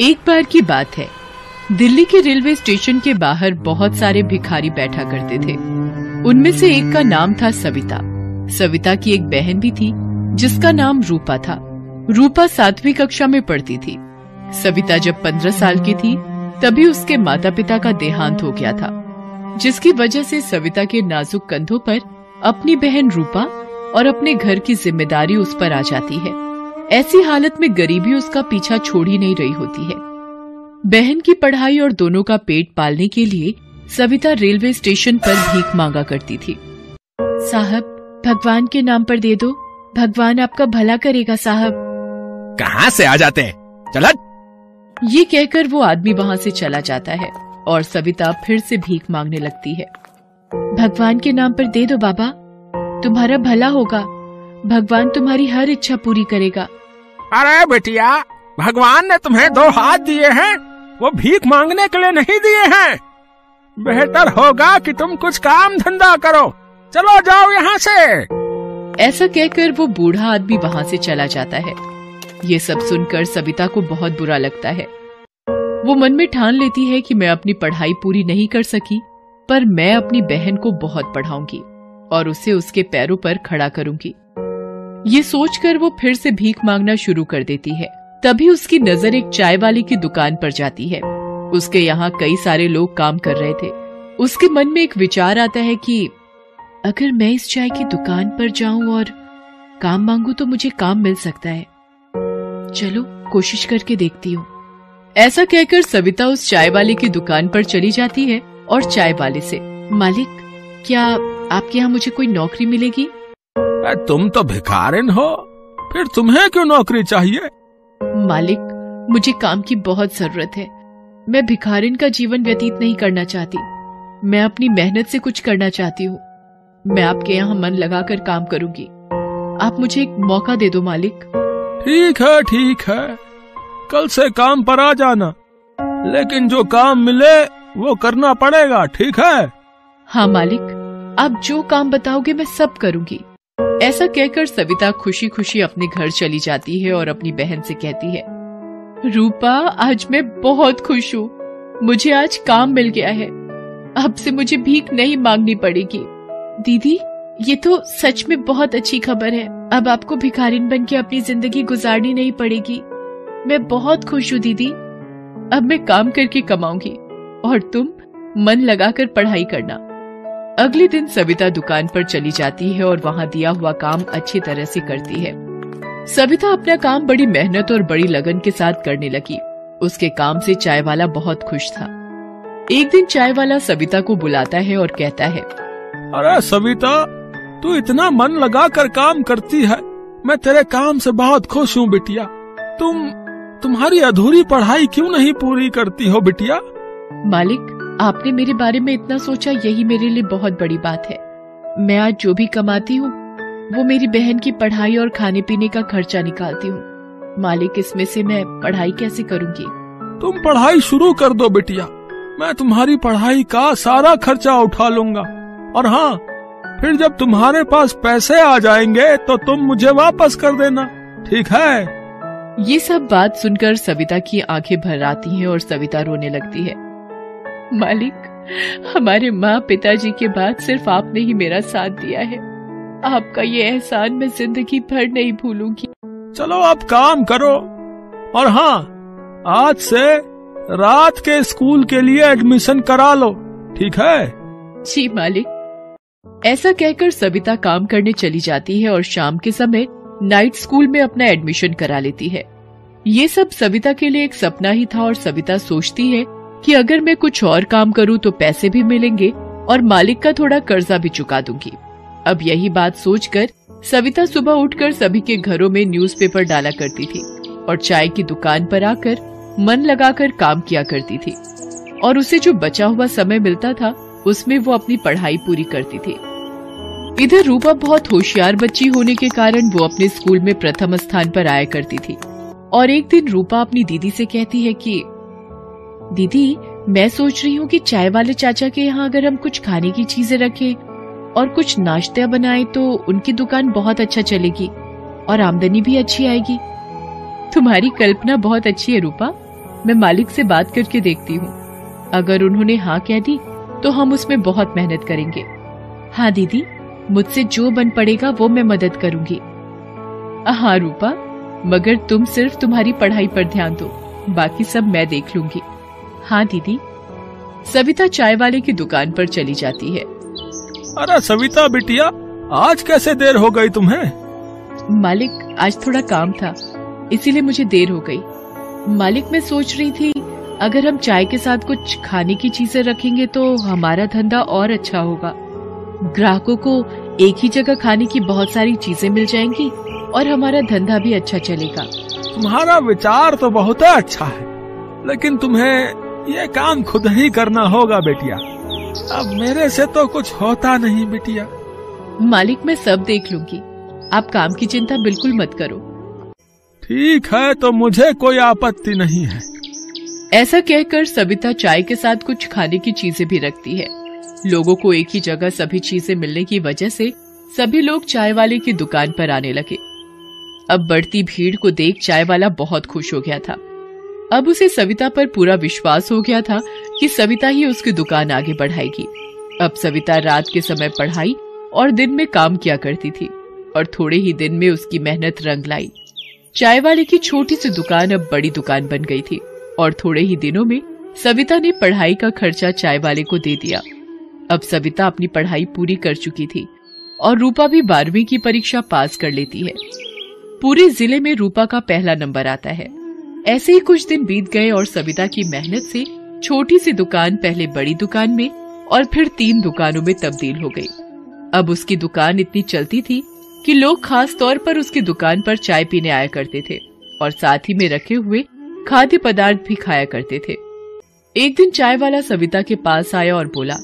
एक बार की बात है। दिल्ली के रेलवे स्टेशन के बाहर बहुत सारे भिखारी बैठा करते थे। उनमें से एक का नाम था सविता। सविता की एक बहन भी थी, जिसका नाम रूपा था। रूपा सातवीं कक्षा में पढ़ती थी। सविता जब पंद्रह साल की थी, तभी उसके माता पिता का देहांत हो गया था, जिसकी वजह से सविता के नाजुक कंधों पर अपनी बहन रूपा और अपने घर की ज़िम्मेदारी उस पर आ जाती है। ऐसी हालत में गरीबी उसका पीछा छोड़ ही नहीं रही होती है। बहन की पढ़ाई और दोनों का पेट पालने के लिए सविता रेलवे स्टेशन पर भीख मांगा करती थी। साहब भगवान के नाम पर दे दो। भगवान आपका भला करेगा साहब। कहाँ से आ जाते हैं? चल ये कहकर वो आदमी वहाँ से चला जाता है और सविता फिर से भीख मांगने लगती है। भगवान के नाम पर दे दो बाबा। तुम्हारा भला होगा। भगवान तुम्हारी हर इच्छा पूरी करेगा। अरे बेटिया भगवान ने तुम्हें दो हाथ दिए हैं वो भीख मांगने के लिए नहीं दिए हैं। बेहतर होगा कि तुम कुछ काम धंधा करो। चलो जाओ यहाँ से। ऐसा कहकर वो बूढ़ा आदमी वहाँ से चला जाता है। ये सब सुनकर सविता को बहुत बुरा लगता है। वो मन में ठान लेती है कि मैं अपनी पढ़ाई पूरी नहीं कर सकी पर मैं अपनी बहन को बहुत पढ़ाऊँगी और उसे उसके पैरों पर खड़ा करूँगी। ये सोचकर वो फिर से भीख मांगना शुरू कर देती है। तभी उसकी नज़र एक चाय वाली की दुकान पर जाती है। उसके यहाँ कई सारे लोग काम कर रहे थे। उसके मन में एक विचार आता है कि अगर मैं इस चाय की दुकान पर जाऊँ और काम मांगू तो मुझे काम मिल सकता है। चलो, कोशिश करके देखती हूँ। ऐसा कहकर सविता उस चाय वाले की दुकान पर चली जाती है और चाय वाले से, मालिक, क्या आपके यहाँ मुझे कोई नौकरी मिलेगी? तुम तो भिखारिन हो। फिर तुम्हें क्यों नौकरी चाहिए? मालिक मुझे काम की बहुत ज़रूरत है। मैं भिखारिन का जीवन व्यतीत नहीं करना चाहती। मैं अपनी मेहनत से कुछ करना चाहती हूँ। मैं आपके यहाँ मन लगाकर काम करूँगी। आप मुझे एक मौका दे दो मालिक। ठीक है ठीक है। कल से काम पर आ जाना। लेकिन जो काम मिले वो करना पड़ेगा ठीक है? हाँ मालिक। आप जो काम बताओगे मैं सब करूँगी। ऐसा कहकर सविता खुशी खुशी अपने घर चली जाती है और अपनी बहन से कहती है, रूपा, आज मैं बहुत खुश हूँ। मुझे आज काम मिल गया है। अब से मुझे भीख नहीं मांगनी पड़ेगी। दीदी, ये तो सच में बहुत अच्छी खबर है। अब आपको भिखारिन बन के अपनी ज़िंदगी गुजारनी नहीं पड़ेगी। मैं बहुत खुश हूँ, दीदी। अब मैं काम करके कमाऊँगी। और तुम मन लगाकर पढ़ाई करना। अगले दिन सविता दुकान पर चली जाती है और वहाँ दिया हुआ काम अच्छी तरह से करती है। सविता अपना काम बड़ी मेहनत और बड़ी लगन के साथ करने लगी। उसके काम से चाय वाला बहुत खुश था। एक दिन चाय वाला सविता को बुलाता है और कहता है अरे सविता तू इतना मन लगा कर काम करती है। मैं तेरे काम से बहुत खुश हूँ बिटिया। तुम तुम्हारी अधूरी पढ़ाई क्यों नहीं पूरी करती हो बिटिया? मालिक आपने मेरे बारे में इतना सोचा यही मेरे लिए बहुत बड़ी बात है। मैं आज जो भी कमाती हूँ वो मेरी बहन की पढ़ाई और खाने पीने का खर्चा निकालती हूँ। मालिक इसमें से मैं पढ़ाई कैसे करूँगी? तुम पढ़ाई शुरू कर दो बिटिया। मैं तुम्हारी पढ़ाई का सारा खर्चा उठा लूँगा। और हाँ फिर जब तुम्हारे पास पैसे आ जाएँगे तो तुम मुझे वापस कर देना। ठीक है? ये सब बात सुनकर सविता की आँखें भर आती हैं और सविता रोने लगती है। मालिक हमारे माँ पिताजी के बाद सिर्फ़ आपने ही मेरा साथ दिया है। आपका ये एहसान मैं ज़िंदगी भर नहीं भूलूँगी। चलो आप काम करो। और हाँ आज से रात के स्कूल के लिए एडमिशन करा लो ठीक है? जी मालिक। ऐसा कहकर सविता काम करने चली जाती है और शाम के समय नाइट स्कूल में अपना एडमिशन करा लेती है। ये सब सविता के लिए एक सपना ही था और सविता सोचती है कि अगर मैं कुछ और काम करूँ तो पैसे भी मिलेंगे और मालिक का थोड़ा कर्जा भी चुका दूँगी। अब यही बात सोचकर सविता सुबह उठकर सभी के घरों में न्यूज़पेपर डाला करती थी और चाय की दुकान पर आकर मन लगाकर काम किया करती थी। और उसे जो बचा हुआ समय मिलता था, उसमें वो अपनी पढ़ाई पूरी करती थी। इधर रूपा बहुत होशियार बच्ची होने के कारण वो अपने स्कूल में प्रथम स्थान पर आया करती थी। और एक दिन रूपा अपनी दीदी से कहती है कि दीदी, मैं सोच रही हूँ कि चाय वाले चाचा के यहाँ अगर हम कुछ खाने की चीज़ें रखें और कुछ नाश्ता बनाए तो उनकी दुकान बहुत अच्छा चलेगी और आमदनी भी अच्छी आएगी। तुम्हारी कल्पना बहुत अच्छी है, रूपा। मैं मालिक से बात करके देखती हूँ। अगर उन्होंने हाँ कह दी तो हम उसमें बहुत मेहनत करेंगे। हाँ दीदी, मुझसे जो बन पड़ेगा वो मैं मदद करूँगी। हाँ रूपा, मगर तुम सिर्फ़ तुम्हारी पढ़ाई पर ध्यान दो, बाकी सब मैं देख लूँगी। हाँ दीदी। सविता चाय वाले की दुकान पर चली जाती है। अरे सविता बिटिया आज कैसे देर हो गई तुम्हें? मालिक आज थोड़ा काम था इसीलिए मुझे देर हो गई। मालिक मैं सोच रही थी अगर हम चाय के साथ कुछ खाने की चीज़ें रखेंगे तो हमारा धंधा और अच्छा होगा। ग्राहकों को एक ही जगह खाने की बहुत सारी चीज़ें मिल जाएँगी और हमारा धंधा भी अच्छा चलेगा। तुम्हारा विचार तो बहुत अच्छा है लेकिन तुम्हें ये काम खुद ही करना होगा बेटिया। अब मेरे से तो कुछ होता नहीं बेटिया। मालिक मैं सब देख लूँगी। आप काम की चिंता बिल्कुल मत करो। ठीक है तो मुझे कोई आपत्ति नहीं है। ऐसा कहकर सविता चाय के साथ कुछ खाने की चीज़ें भी रखती है। लोगों को एक ही जगह सभी चीज़ें मिलने की वजह से सभी लोग चाय वाले की दुकान पर आने लगे। अब बढ़ती भीड़ को देख चाय वाला बहुत खुश हो गया था। अब उसे सविता पर पूरा विश्वास हो गया था कि सविता ही उसकी दुकान आगे बढ़ाएगी। अब सविता रात के समय पढ़ाई और दिन में काम किया करती थी और थोड़े ही दिन में उसकी मेहनत रंग लाई। चाय वाले की छोटी सी दुकान अब बड़ी दुकान बन गई थी और थोड़े ही दिनों में सविता ने पढ़ाई का खर्चा चाय वाले को दे दिया। अब सविता अपनी पढ़ाई पूरी कर चुकी थी और रूपा भी बारहवीं की परीक्षा पास कर लेती है। पूरे ज़िले में रूपा का पहला नंबर आता है। ऐसे ही कुछ दिन बीत गए और सविता की मेहनत से छोटी सी दुकान पहले बड़ी दुकान में और फिर तीन दुकानों में तब्दील हो गई। अब उसकी दुकान इतनी चलती थी कि लोग खास तौर पर उसकी दुकान पर चाय पीने आया करते थे और साथ ही में रखे हुए खाद्य पदार्थ भी खाया करते थे। एक दिन चाय वाला सविता के पास आया और बोला,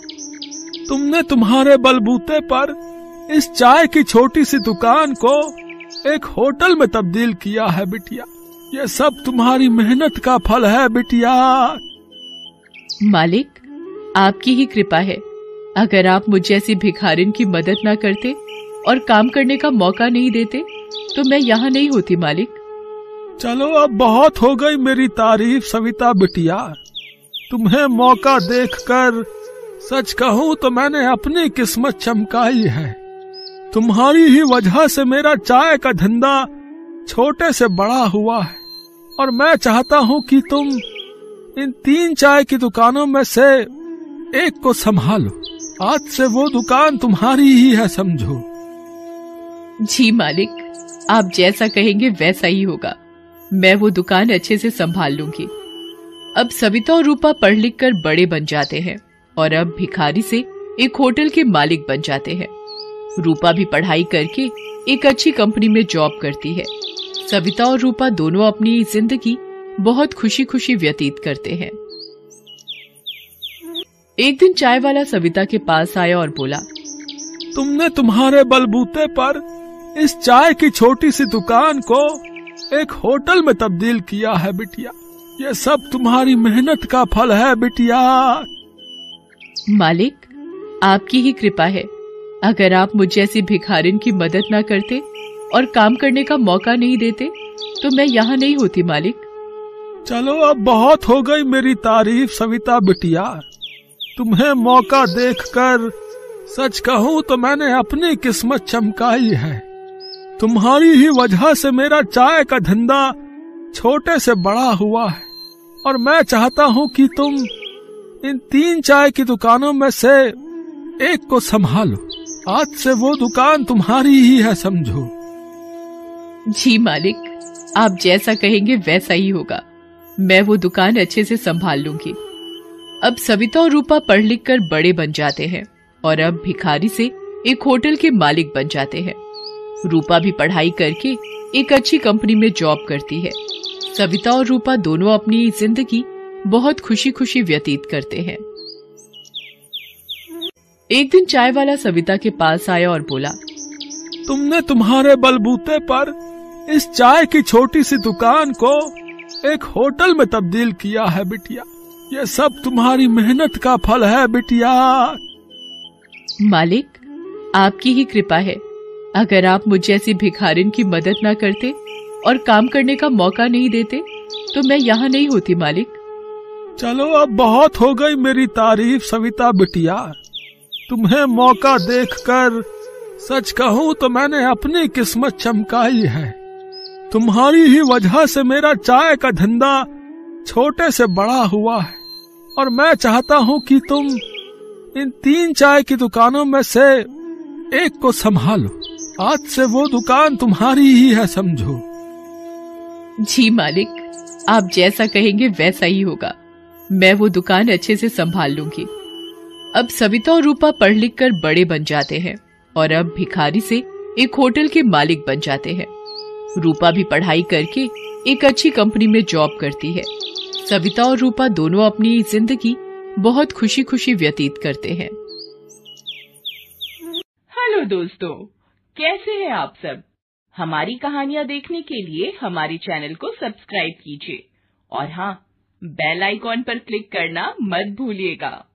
तुमने तुम्हारे बलबूते पर इस चाय की छोटी सी दुकान को एक होटल में तब्दील किया है बिटिया। ये सब तुम्हारी मेहनत का फल है बिटिया। मालिक आपकी ही कृपा है। अगर आप मुझ जैसी भिखारिन की मदद ना करते और काम करने का मौका नहीं देते तो मैं यहाँ नहीं होती मालिक। चलो अब बहुत हो गई मेरी तारीफ़ सविता बिटिया। तुम्हें मौका देखकर सच कहूँ तो मैंने अपनी किस्मत चमकाई है। तुम्हारी ही वजह से मेरा चाय का धंधा छोटे से बड़ा हुआ है। और मैं चाहता हूँ कि तुम इन तीन चाय की दुकानों में से एक को संभालो। आज से वो दुकान तुम्हारी ही है, समझो। जी मालिक, आप जैसा कहेंगे वैसा ही होगा। मैं वो दुकान अच्छे से संभाल लूँगी। अब सविता और रूपा पढ़ लिख कर बड़े बन जाते हैं और अब भिखारी से एक होटल के मालिक बन जाते हैं। रूपा भी पढ़ाई करके एक अच्छी कंपनी में जॉब करती है। सविता और रूपा दोनों अपनी ज़िंदगी बहुत खुशी खुशी व्यतीत करते हैं। एक दिन चाय वाला सविता के पास आया और बोला तुमने तुम्हारे बलबूते पर इस चाय की छोटी सी दुकान को एक होटल में तब्दील किया है बिटिया। ये सब तुम्हारी मेहनत का फल है बिटिया। मालिक आपकी ही कृपा है। अगर आप मुझ जैसी भिखारिन की मदद ना करते और काम करने का मौका नहीं देते तो मैं यहाँ नहीं होती, मालिक। चलो, अब बहुत हो गई मेरी तारीफ़, सविता बिटिया। तुम्हें मौका देखकर सच कहूँ तो मैंने अपनी किस्मत चमकाई है। तुम्हारी ही वजह से मेरा चाय का धंधा छोटे से बड़ा हुआ है। और मैं चाहता हूँ कि तुम इन तीन चाय की दुकानों में से एक को संभालो। आज से वो दुकान तुम्हारी ही है, समझो। जी मालिक, आप जैसा कहेंगे वैसा ही होगा। मैं वो दुकान अच्छे से संभाल लूँगी। अब सविता और रूपा पढ़ लिख कर बड़े बन जाते हैं और अब भिखारी से एक होटल के मालिक बन जाते हैं। रूपा भी पढ़ाई करके एक अच्छी कंपनी में जॉब करती है। सविता और रूपा दोनों अपनी ज़िंदगी बहुत खुशी खुशी व्यतीत करते हैं। एक दिन चाय वाला सविता के पास आया और बोला, तुमने तुम्हारे बलबूते पर इस चाय की छोटी सी दुकान को एक होटल में तब्दील किया है बिटिया। ये सब तुम्हारी मेहनत का फल है बिटिया। मालिक आपकी ही कृपा है। अगर आप मुझे ऐसी भिखारिन की मदद ना करते और काम करने का मौका नहीं देते तो मैं यहाँ नहीं होती मालिक। चलो अब बहुत हो गई मेरी तारीफ़ सविता बिटिया। तुम्हें मौका देखकर सच कहूँ तो मैंने अपनी किस्मत चमकाई है। तुम्हारी ही वजह से मेरा चाय का धंधा छोटे से बड़ा हुआ है। और मैं चाहता हूँ कि तुम इन तीन चाय की दुकानों में से एक को संभालो। आज से वो दुकान तुम्हारी ही है, समझो। जी मालिक, आप जैसा कहेंगे वैसा ही होगा। मैं वो दुकान अच्छे से संभाल लूँगी। अब सविता और रूपा पढ़ लिख कर बड़े बन जाते हैं और अब भिखारी से एक होटल के मालिक बन जाते हैं। रूपा भी पढ़ाई करके एक अच्छी कंपनी में जॉब करती है। सविता और रूपा दोनों अपनी ज़िंदगी बहुत खुशी खुशी व्यतीत करते हैं। हेलो दोस्तों, कैसे हैं आप सब? हमारी कहानियाँ देखने के लिए हमारे चैनल को सब्सक्राइब कीजिए। और हाँ बेल आइकॉन पर क्लिक करना मत भूलिएगा।